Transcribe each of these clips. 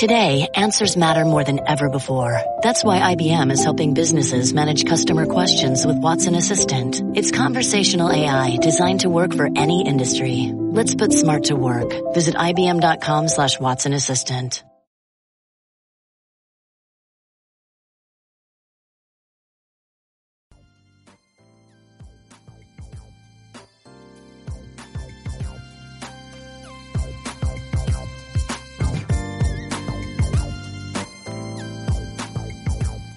Today, answers matter more than ever before. That's why IBM is helping businesses manage customer questions with Watson Assistant. It's conversational AI designed to work for any industry. Let's put smart to work. Visit IBM.com slash Watson Assistant.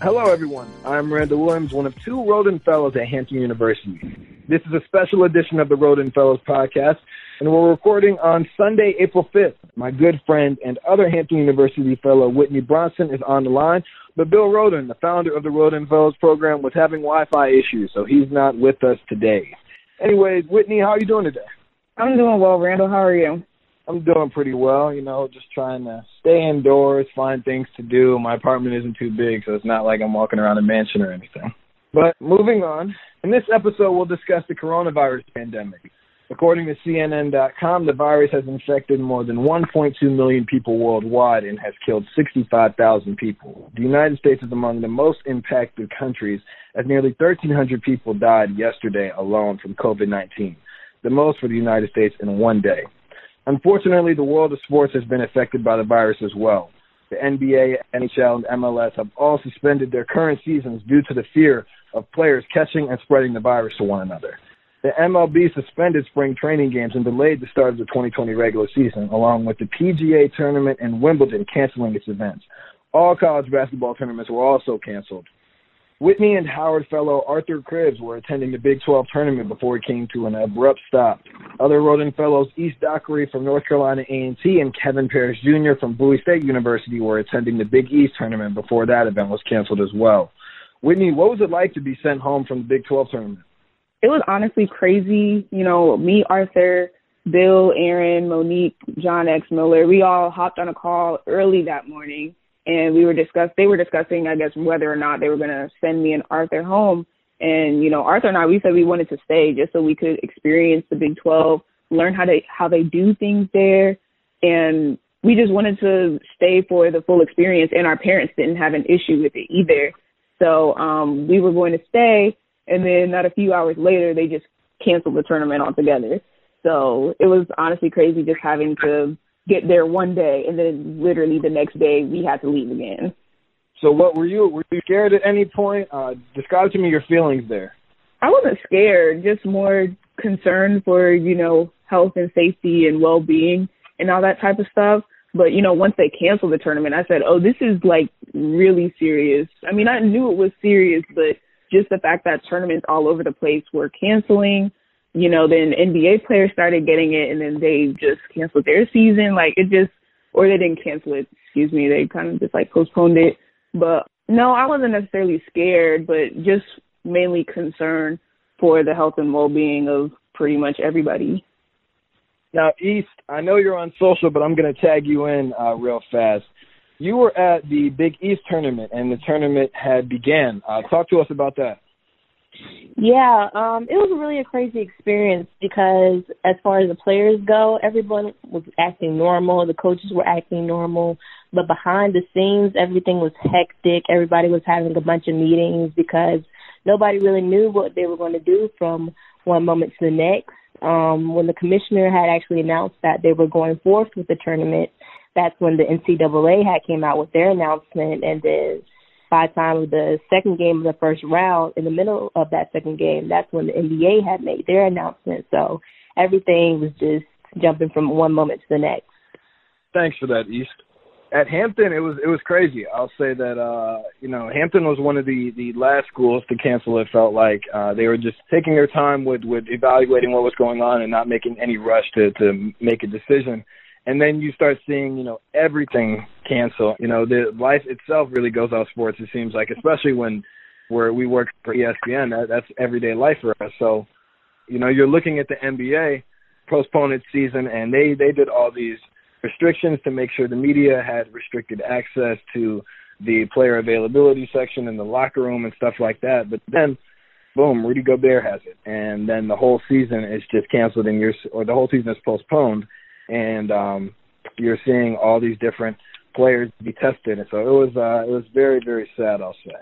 Hello, everyone. I'm Randall Williams, one of two Rhoden Fellows at Hampton University. This is a special edition of the Rhoden Fellows podcast, and we're recording on Sunday, April 5th. My good friend and other Hampton University fellow Whitney Bronson is on the line, but Bill Rhoden, the founder of the Rhoden Fellows program, was having Wi-Fi issues, so he's not with us today. Anyways, Whitney, how are you doing today? I'm doing well, Randall. How are you? I'm doing pretty well, you know, just trying to stay indoors, find things to do. My apartment isn't too big, so it's not like I'm walking around a mansion or anything. But moving on, in this episode, we'll discuss the coronavirus pandemic. According to CNN.com, the virus has infected more than 1.2 million people worldwide and has killed 65,000 people. The United States is among the most impacted countries, as nearly 1,300 people died yesterday alone from COVID 19, the most for the United States in one day. Unfortunately, the world of sports has been affected by the virus as well. The NBA, NHL, and MLS have all suspended their current seasons due to the fear of players catching and spreading the virus to one another. The MLB suspended spring training games and delayed the start of the 2020 regular season, along with the PGA tournament and Wimbledon canceling its events. All college basketball tournaments were also canceled. Whitney and Howard fellow Arthur Cribbs were attending the Big 12 tournament before it came to an abrupt stop. Other Rhoden fellows East Dockery from North Carolina A&T and Kevin Parrish Jr. from Bowie State University were attending the Big East tournament before that event was canceled as well. Whitney, what was it like to be sent home from the Big 12 tournament? It was honestly crazy. You know, me, Arthur, Bill, Aaron, Monique, John X. Miller, we all hopped on a call early that morning and we were discuss they were discussing I guess whether or not they were gonna send me and Arthur home. And, you know, Arthur and I we said we wanted to stay just so we could experience the Big Twelve, learn how they how they do things there and we just wanted to stay for the full experience and our parents didn't have an issue with it either. So um we were going to stay and then not a few hours later they just canceled the tournament altogether. So it was honestly crazy just having to get there one day and then literally the next day we had to leave again. So what were you were you scared at any point? Uh describe to me your feelings there. I wasn't scared, just more concerned for, you know, health and safety and well being and all that type of stuff. But, you know, once they canceled the tournament I said, Oh, this is like really serious. I mean I knew it was serious, but just the fact that tournaments all over the place were canceling you know, then NBA players started getting it and then they just canceled their season. Like it just, or they didn't cancel it, excuse me, they kind of just like postponed it. But no, I wasn't necessarily scared, but just mainly concerned for the health and well-being of pretty much everybody. Now, East, I know you're on social, but I'm going to tag you in uh, real fast. You were at the Big East tournament, and the tournament had began. Uh, talk to us about that. Yeah, um, it was really a crazy experience because as far as the players go, everyone was acting normal, the coaches were acting normal, but behind the scenes everything was hectic. Everybody was having a bunch of meetings because nobody really knew what they were going to do from one moment to the next. Um, when the commissioner had actually announced that they were going forth with the tournament, that's when the NCAA had came out with their announcement and then by time of the second game of the first round, in the middle of that second game, that's when the NBA had made their announcement. So everything was just jumping from one moment to the next. Thanks for that, East. At Hampton, it was it was crazy. I'll say that uh, you know Hampton was one of the the last schools to cancel. It felt like uh, they were just taking their time with with evaluating what was going on and not making any rush to to make a decision and then you start seeing you know everything cancel. You know the life itself really goes off sports it seems like especially when where we work for espn that, that's everyday life for us. So you know you're looking at the nba postpone its season and they they did all these restrictions to make sure the media had restricted access to the player availability section in the locker room and stuff like that. But then boom rudy gobert has it. And then the whole season is just canceled and you're or the whole season is postponed. And um, you're seeing all these different players to be tested, and so it was uh, it was very very sad. I'll say.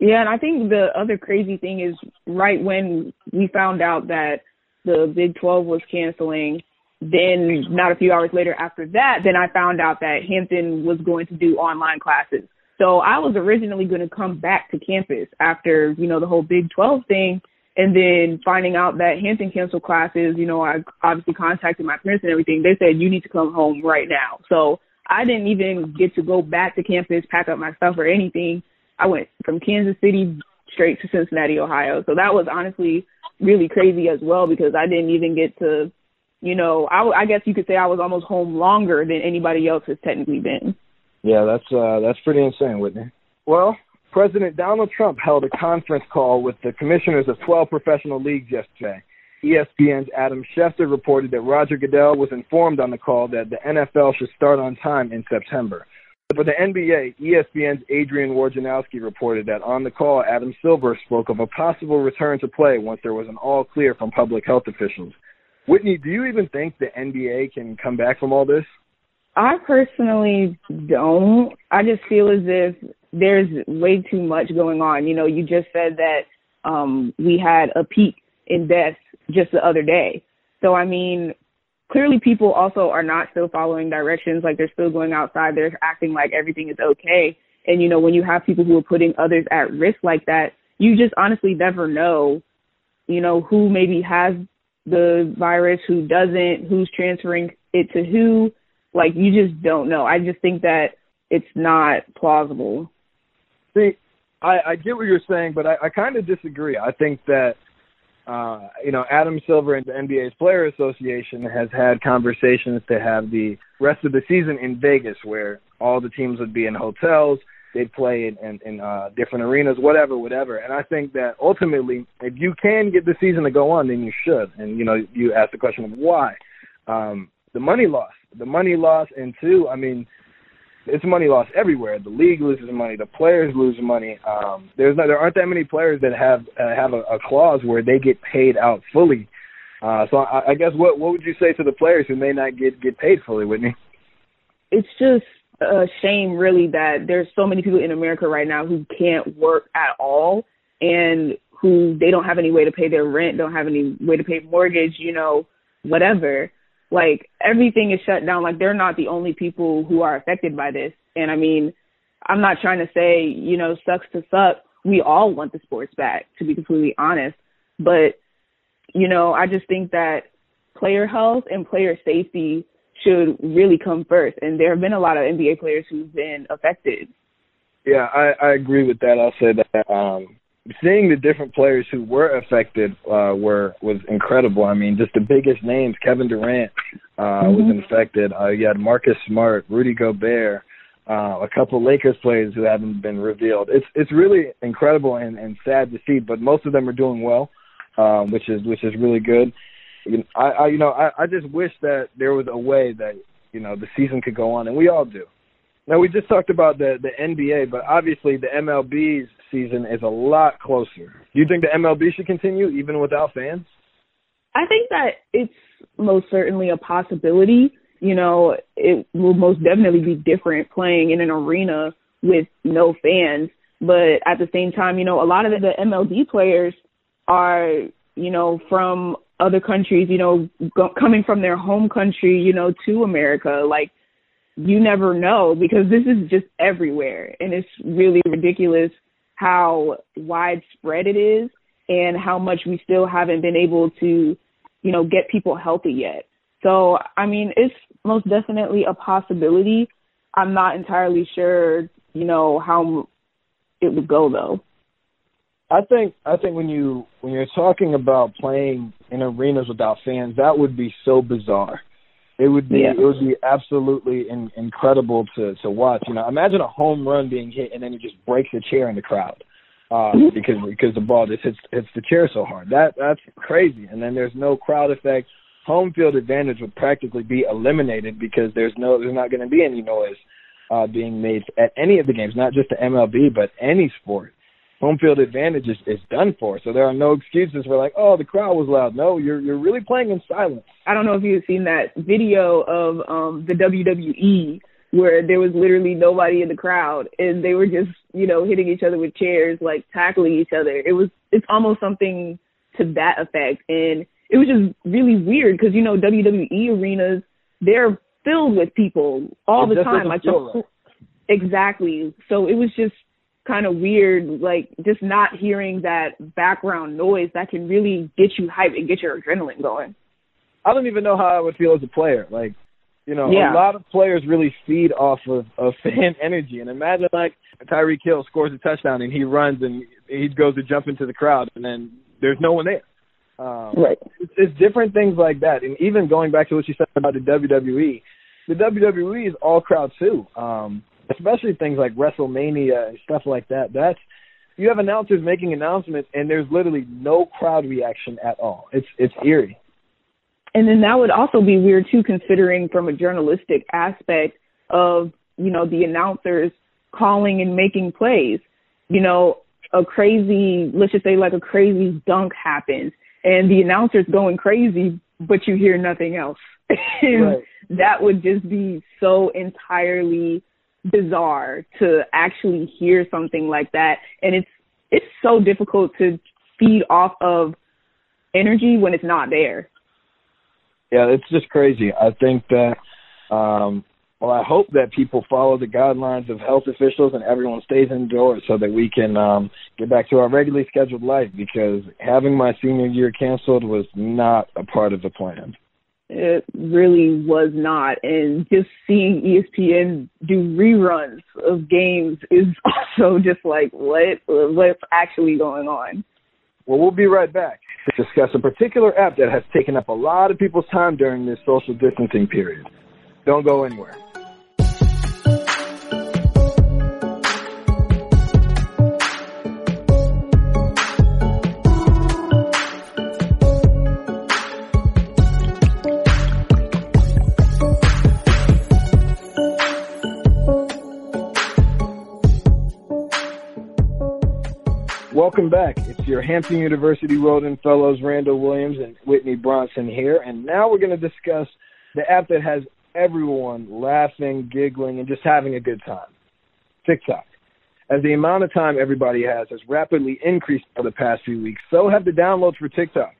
Yeah, and I think the other crazy thing is right when we found out that the Big 12 was canceling, then not a few hours later after that, then I found out that Hampton was going to do online classes. So I was originally going to come back to campus after, you know, the whole Big 12 thing. And then finding out that Hampton canceled classes, you know, I obviously contacted my parents and everything. They said, you need to come home right now. So I didn't even get to go back to campus, pack up my stuff or anything. I went from Kansas City straight to Cincinnati, Ohio. So that was honestly really crazy as well because I didn't even get to, you know, I, I guess you could say I was almost home longer than anybody else has technically been. Yeah, that's uh, that's pretty insane, Whitney. Well, President Donald Trump held a conference call with the commissioners of 12 professional leagues yesterday. ESPN's Adam Schefter reported that Roger Goodell was informed on the call that the NFL should start on time in September. For the NBA, ESPN's Adrian Wojnarowski reported that on the call, Adam Silver spoke of a possible return to play once there was an all clear from public health officials. Whitney, do you even think the NBA can come back from all this? I personally don't. I just feel as if there's way too much going on. You know, you just said that um we had a peak in deaths just the other day. So I mean, clearly people also are not still following directions, like they're still going outside, they're acting like everything is okay. And you know, when you have people who are putting others at risk like that, you just honestly never know, you know, who maybe has the virus, who doesn't, who's transferring it to who like you just don't know. I just think that it's not plausible. See, I, I get what you're saying, but I, I kind of disagree. I think that uh, you know Adam Silver and the NBA's Player Association has had conversations to have the rest of the season in Vegas, where all the teams would be in hotels. They'd play in, in, in uh, different arenas, whatever, whatever. And I think that ultimately, if you can get the season to go on, then you should. And you know, you ask the question of why. Um, the money loss, the money loss, and two, I mean, it's money loss everywhere. The league loses money, the players lose money. Um, there's no, there aren't that many players that have uh, have a, a clause where they get paid out fully. Uh, so I, I guess what what would you say to the players who may not get get paid fully, Whitney? It's just a shame, really, that there's so many people in America right now who can't work at all and who they don't have any way to pay their rent, don't have any way to pay mortgage, you know, whatever like everything is shut down. Like they're not the only people who are affected by this. And I mean, I'm not trying to say, you know, sucks to suck. We all want the sports back, to be completely honest. But, you know, I just think that player health and player safety should really come first. And there have been a lot of NBA players who've been affected. Yeah, I, I agree with that. I'll say that um seeing the different players who were affected uh, were was incredible. I mean, just the biggest names: Kevin Durant uh, mm-hmm. was infected. Uh, you had Marcus Smart, Rudy Gobert, uh, a couple Lakers players who haven't been revealed. It's it's really incredible and, and sad to see, but most of them are doing well, um, which is which is really good. I, I you know I, I just wish that there was a way that you know the season could go on, and we all do. Now we just talked about the the NBA, but obviously the MLB's season is a lot closer. Do you think the MLB should continue even without fans? I think that it's most certainly a possibility. You know, it will most definitely be different playing in an arena with no fans. But at the same time, you know, a lot of the MLB players are, you know, from other countries, you know, go, coming from their home country, you know, to America. Like, you never know because this is just everywhere. And it's really ridiculous how widespread it is and how much we still haven't been able to, you know, get people healthy yet. So, I mean, it's most definitely a possibility. I'm not entirely sure, you know, how it would go though. I think I think when you when you're talking about playing in arenas without fans, that would be so bizarre. It would be yeah. it would be absolutely in, incredible to to watch. You know, imagine a home run being hit and then it just breaks a chair in the crowd uh, because because the ball just hits hits the chair so hard. That that's crazy. And then there's no crowd effect. Home field advantage would practically be eliminated because there's no there's not going to be any noise uh, being made at any of the games, not just the MLB but any sport home field advantage is, is done for. So there are no excuses for like, oh, the crowd was loud. No, you're you're really playing in silence. I don't know if you've seen that video of um the WWE where there was literally nobody in the crowd and they were just, you know, hitting each other with chairs, like tackling each other. It was, it's almost something to that effect. And it was just really weird because, you know, WWE arenas, they're filled with people all It the time. Like the, right. exactly. So it was just kind of weird, like just not hearing that background noise that can really get you hyped and get your adrenaline going. I don't even know how I would feel as a player. Like, you know, Yeah. a lot of players really feed off of, of fan energy. And imagine like Tyreek Hill scores a touchdown and he runs and he goes to jump into the crowd and then there's no one there. Um, Right. it's, it's different things like that. And even going back to what you said about the WWE, the WWE is all crowd too. Um, especially things like WrestleMania and stuff like that. That's you have announcers making announcements and there's literally no crowd reaction at all. It's it's eerie. And then that would also be weird too, considering from a journalistic aspect of, you know, the announcers calling and making plays. You know, a crazy, let's just say like a crazy dunk happens and the announcer's going crazy, but you hear nothing else. Right. that would just be so entirely bizarre to actually hear something like that. And it's, it's so difficult to feed off of energy when it's not there. Yeah, it's just crazy. I think that, um, well, I hope that people follow the guidelines of health officials and everyone stays indoors so that we can um, get back to our regularly scheduled life because having my senior year canceled was not a part of the plan. It really was not. And just seeing ESPN do reruns of games is also just like, what? What's actually going on? Well, we'll be right back to discuss a particular app that has taken up a lot of people's time during this social distancing period. Don't go anywhere. Welcome back. It's your Hampton University Rhoden Fellows, Randall Williams and Whitney Bronson here. And now we're going to discuss the app that has everyone laughing, giggling, and just having a good time TikTok. As the amount of time everybody has has rapidly increased over the past few weeks, so have the downloads for TikTok,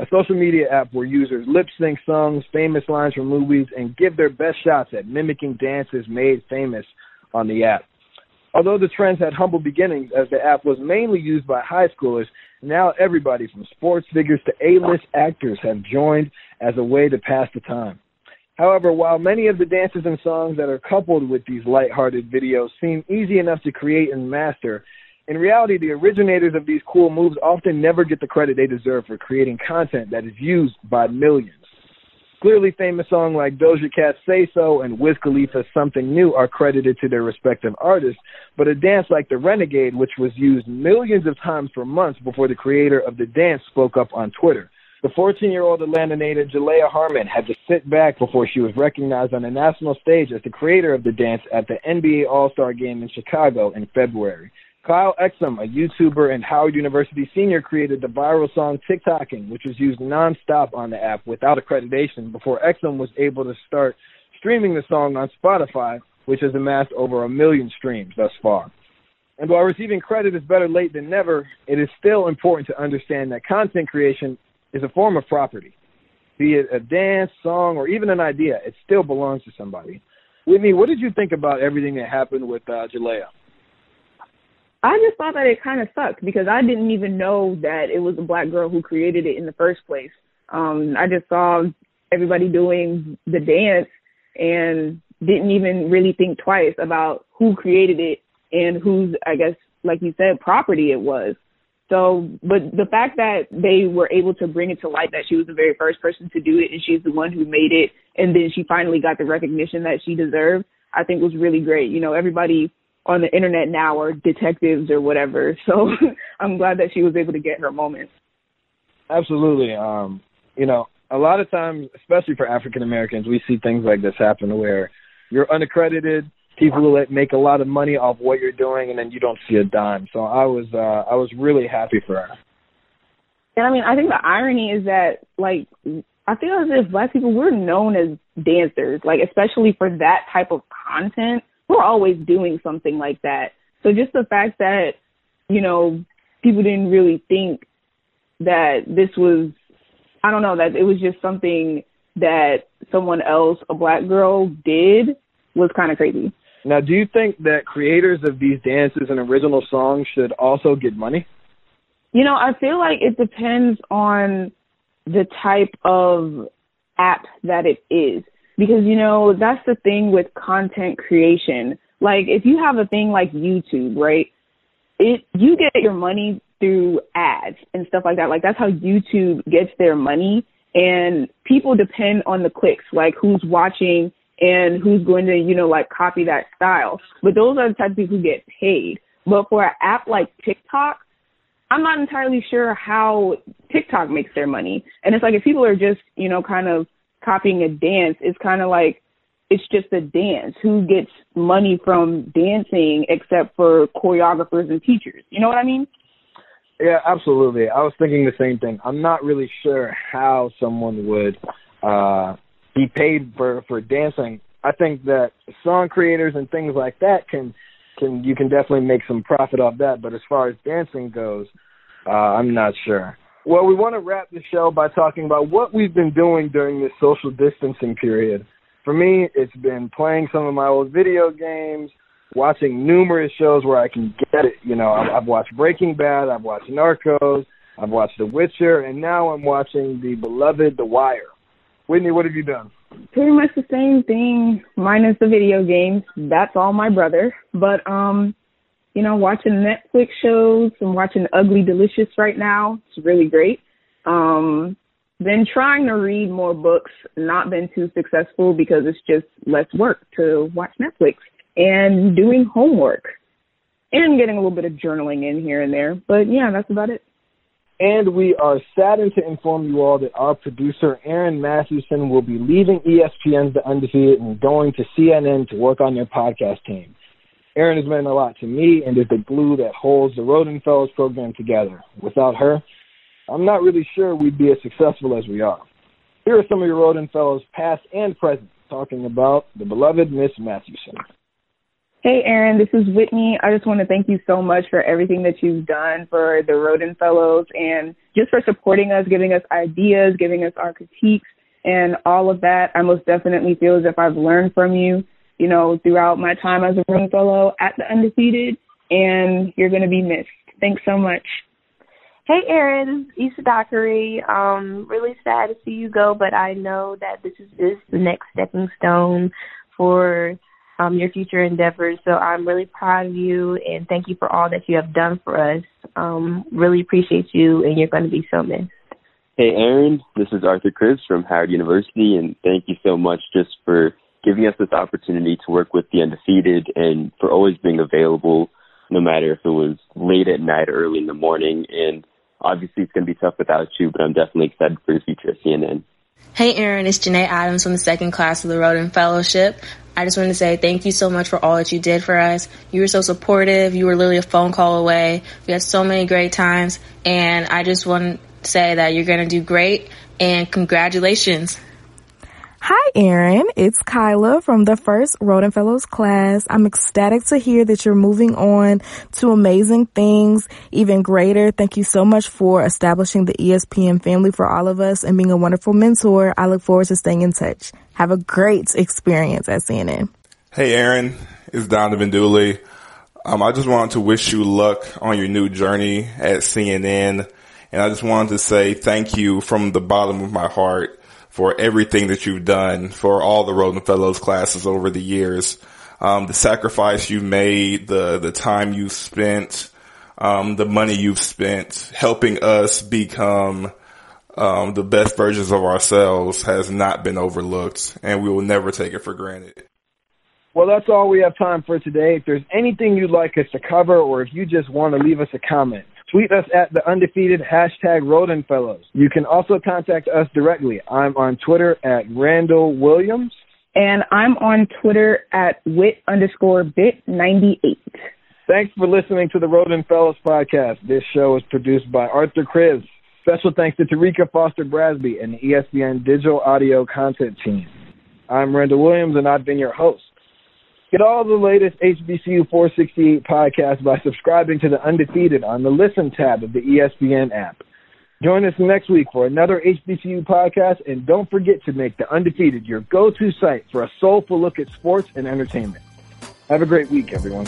a social media app where users lip sync songs, famous lines from movies, and give their best shots at mimicking dances made famous on the app. Although the trends had humble beginnings as the app was mainly used by high schoolers, now everybody from sports figures to A-list actors have joined as a way to pass the time. However, while many of the dances and songs that are coupled with these lighthearted videos seem easy enough to create and master, in reality, the originators of these cool moves often never get the credit they deserve for creating content that is used by millions. Clearly famous songs like Doja Cat's Say So and Wiz Khalifa's Something New are credited to their respective artists, but a dance like the Renegade, which was used millions of times for months before the creator of the dance spoke up on Twitter. The 14-year-old Atlanta native Jalaiah Harmon had to sit back before she was recognized on the national stage as the creator of the dance at the NBA All-Star Game in Chicago in February. Kyle Exum, a YouTuber and Howard University senior, created the viral song TikToking, which was used nonstop on the app without accreditation before Exum was able to start streaming the song on Spotify, which has amassed over a million streams thus far. And while receiving credit is better late than never, it is still important to understand that content creation is a form of property. Be it a dance, song, or even an idea, it still belongs to somebody. Whitney, what did you think about everything that happened with uh, Jalaiah? I just thought that it kind of sucked because I didn't even know that it was a black girl who created it in the first place. Um, I just saw everybody doing the dance and didn't even really think twice about who created it and whose, I guess, like you said, property it was. So, but the fact that they were able to bring it to light that she was the very first person to do it and she's the one who made it and then she finally got the recognition that she deserved, I think was really great. You know, everybody on the internet now are detectives or whatever. So I'm glad that she was able to get her moment. Absolutely. Um, you know, a lot of times, especially for African Americans, we see things like this happen where you're unaccredited, people will make a lot of money off what you're doing, and then you don't see a dime. So I was, uh, I was really happy for her. And I mean, I think the irony is that, like, I feel as if black people we're known as dancers, like especially for that type of content. We're always doing something like that. So just the fact that, you know, people didn't really think that this was I don't know, that it was just something that someone else, a black girl, did was kind of crazy. Now, do you think that creators of these dances and original songs should also get money? You know, I feel like it depends on the type of app that it is. Because, you know, that's the thing with content creation. Like, if you have a thing like YouTube, right? It, you get your money through ads and stuff like that. Like, that's how YouTube gets their money. And people depend on the clicks, like who's watching and who's going to, you know, like copy that style. But those are the type of people who get paid. But for an app like TikTok, I'm not entirely sure how TikTok makes their money. And it's like if people are just, you know, kind of copying a dance, it's kind of like it's just a dance. Who gets money from dancing except for choreographers and teachers? You know what I mean? Yeah, absolutely. I was thinking the same thing. I'm not really sure how someone would uh be paid for for dancing. I think that song creators and things like that can can you can definitely make some profit off that. But as far as dancing goes, uh, I'm not sure. Well, we want to wrap the show by talking about what we've been doing during this social distancing period. For me, it's been playing some of my old video games, watching numerous shows where I can get it. You know, I've, I've watched Breaking Bad, I've watched Narcos, I've watched The Witcher, and now I'm watching the beloved The Wire. Whitney, what have you done? Pretty much the same thing, minus the video games. That's all my brother. But um, you know, watching Netflix shows and watching Ugly Delicious right now. It's really great. Um, been trying to read more books, not been too successful because it's just less work to watch Netflix and doing homework and getting a little bit of journaling in here and there. But yeah, that's about it. And we are saddened to inform you all that our producer, Aaron Mathewson, will be leaving ESPN's The Undefeated and going to CNN to work on their podcast team. Aaron has meant a lot to me and is the glue that holds the Rhoden Fellows program together. Without her, I'm not really sure we'd be as successful as we are. Here are some of your Rhoden Fellows, past and present, talking about the beloved Miss Mathewson. Hey, Aaron, this is Whitney. I just want to thank you so much for everything that you've done for the Rhoden Fellows and just for supporting us, giving us ideas, giving us our critiques, and all of that. I most definitely feel as if I've learned from you, you know, throughout my time as a Rhoden Fellow at the Undefeated, and you're going to be missed. Thanks so much. Hey, Aaron, This is Issa Dockery. Um, really sad to see you go, but I know that this is, just the next stepping stone for um, your future endeavors. So I'm really proud of you and thank you for all that you have done for us. Um, really appreciate you and you're going to be so missed. Hey, Aaron, this is Arthur Cribbs from Howard University, and thank you so much just for giving us this opportunity to work with the undefeated and for always being available, no matter if it was late at night or early in the morning. And obviously, it's going to be tough without you, but I'm definitely excited for your future at CNN. Hey, Aaron, it's Janae Adams from the second class of the Rhoden Fellowship. I just want to say thank you so much for all that you did for us. You were so supportive. You were literally a phone call away. We had so many great times. And I just want to say that you're going to do great and congratulations. Hi, Aaron. It's Kyla from the first Rhoden Fellows class. I'm ecstatic to hear that you're moving on to amazing things, even greater. Thank you so much for establishing the ESPN family for all of us and being a wonderful mentor. I look forward to staying in touch. Have a great experience at CNN. Hey, Aaron. It's Donovan Dooley. Um, I just wanted to wish you luck on your new journey at CNN. And I just wanted to say thank you from the bottom of my heart for everything that you've done for all the Rhoden Fellows classes over the years. Um, the sacrifice you made, the, the time you spent, um, the money you've spent helping us become, um, the best versions of ourselves has not been overlooked and we will never take it for granted. Well, that's all we have time for today. If there's anything you'd like us to cover or if you just want to leave us a comment, Tweet us at the undefeated hashtag Rhoden Fellows. You can also contact us directly. I'm on Twitter at Randall Williams. And I'm on Twitter at wit underscore bit 98. Thanks for listening to the Rhoden Fellows podcast. This show is produced by Arthur Cribbs, Special thanks to Tarika Foster Brasby and the ESPN digital audio content team. I'm Randall Williams, and I've been your host. Get all the latest HBCU 468 podcasts by subscribing to The Undefeated on the Listen tab of the ESPN app. Join us next week for another HBCU podcast, and don't forget to make The Undefeated your go-to site for a soulful look at sports and entertainment. Have a great week, everyone.